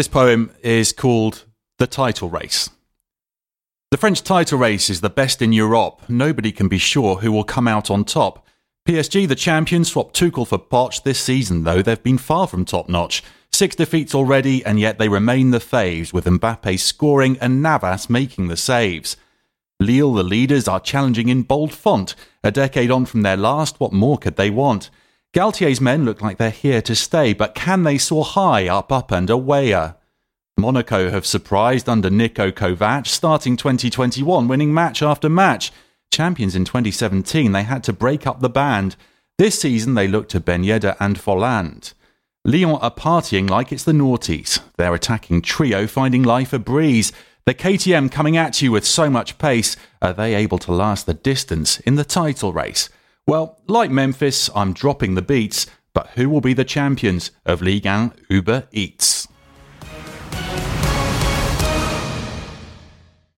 This poem is called The Title Race. The French title race is the best in Europe. Nobody can be sure who will come out on top. PSG, the champions, swapped Tuchel for Poch this season, though they've been far from top notch. Six defeats already, and yet they remain the faves, with Mbappe scoring and Navas making the saves. Lille, the leaders, are challenging in bold font. A decade on from their last, what more could they want? Galtier's men look like they're here to stay, but can they soar high, up, up, and away? Monaco have surprised under Niko Kovac, starting 2021, winning match after match. Champions in 2017, they had to break up the band. This season, they look to Ben Yedder and Volland. Lyon are partying like it's the noughties. Their attacking trio finding life a breeze. The KTM coming at you with so much pace. Are they able to last the distance in the title race? Well, like Memphis, I'm dropping the beats, but who will be the champions of Ligue 1 Uber Eats?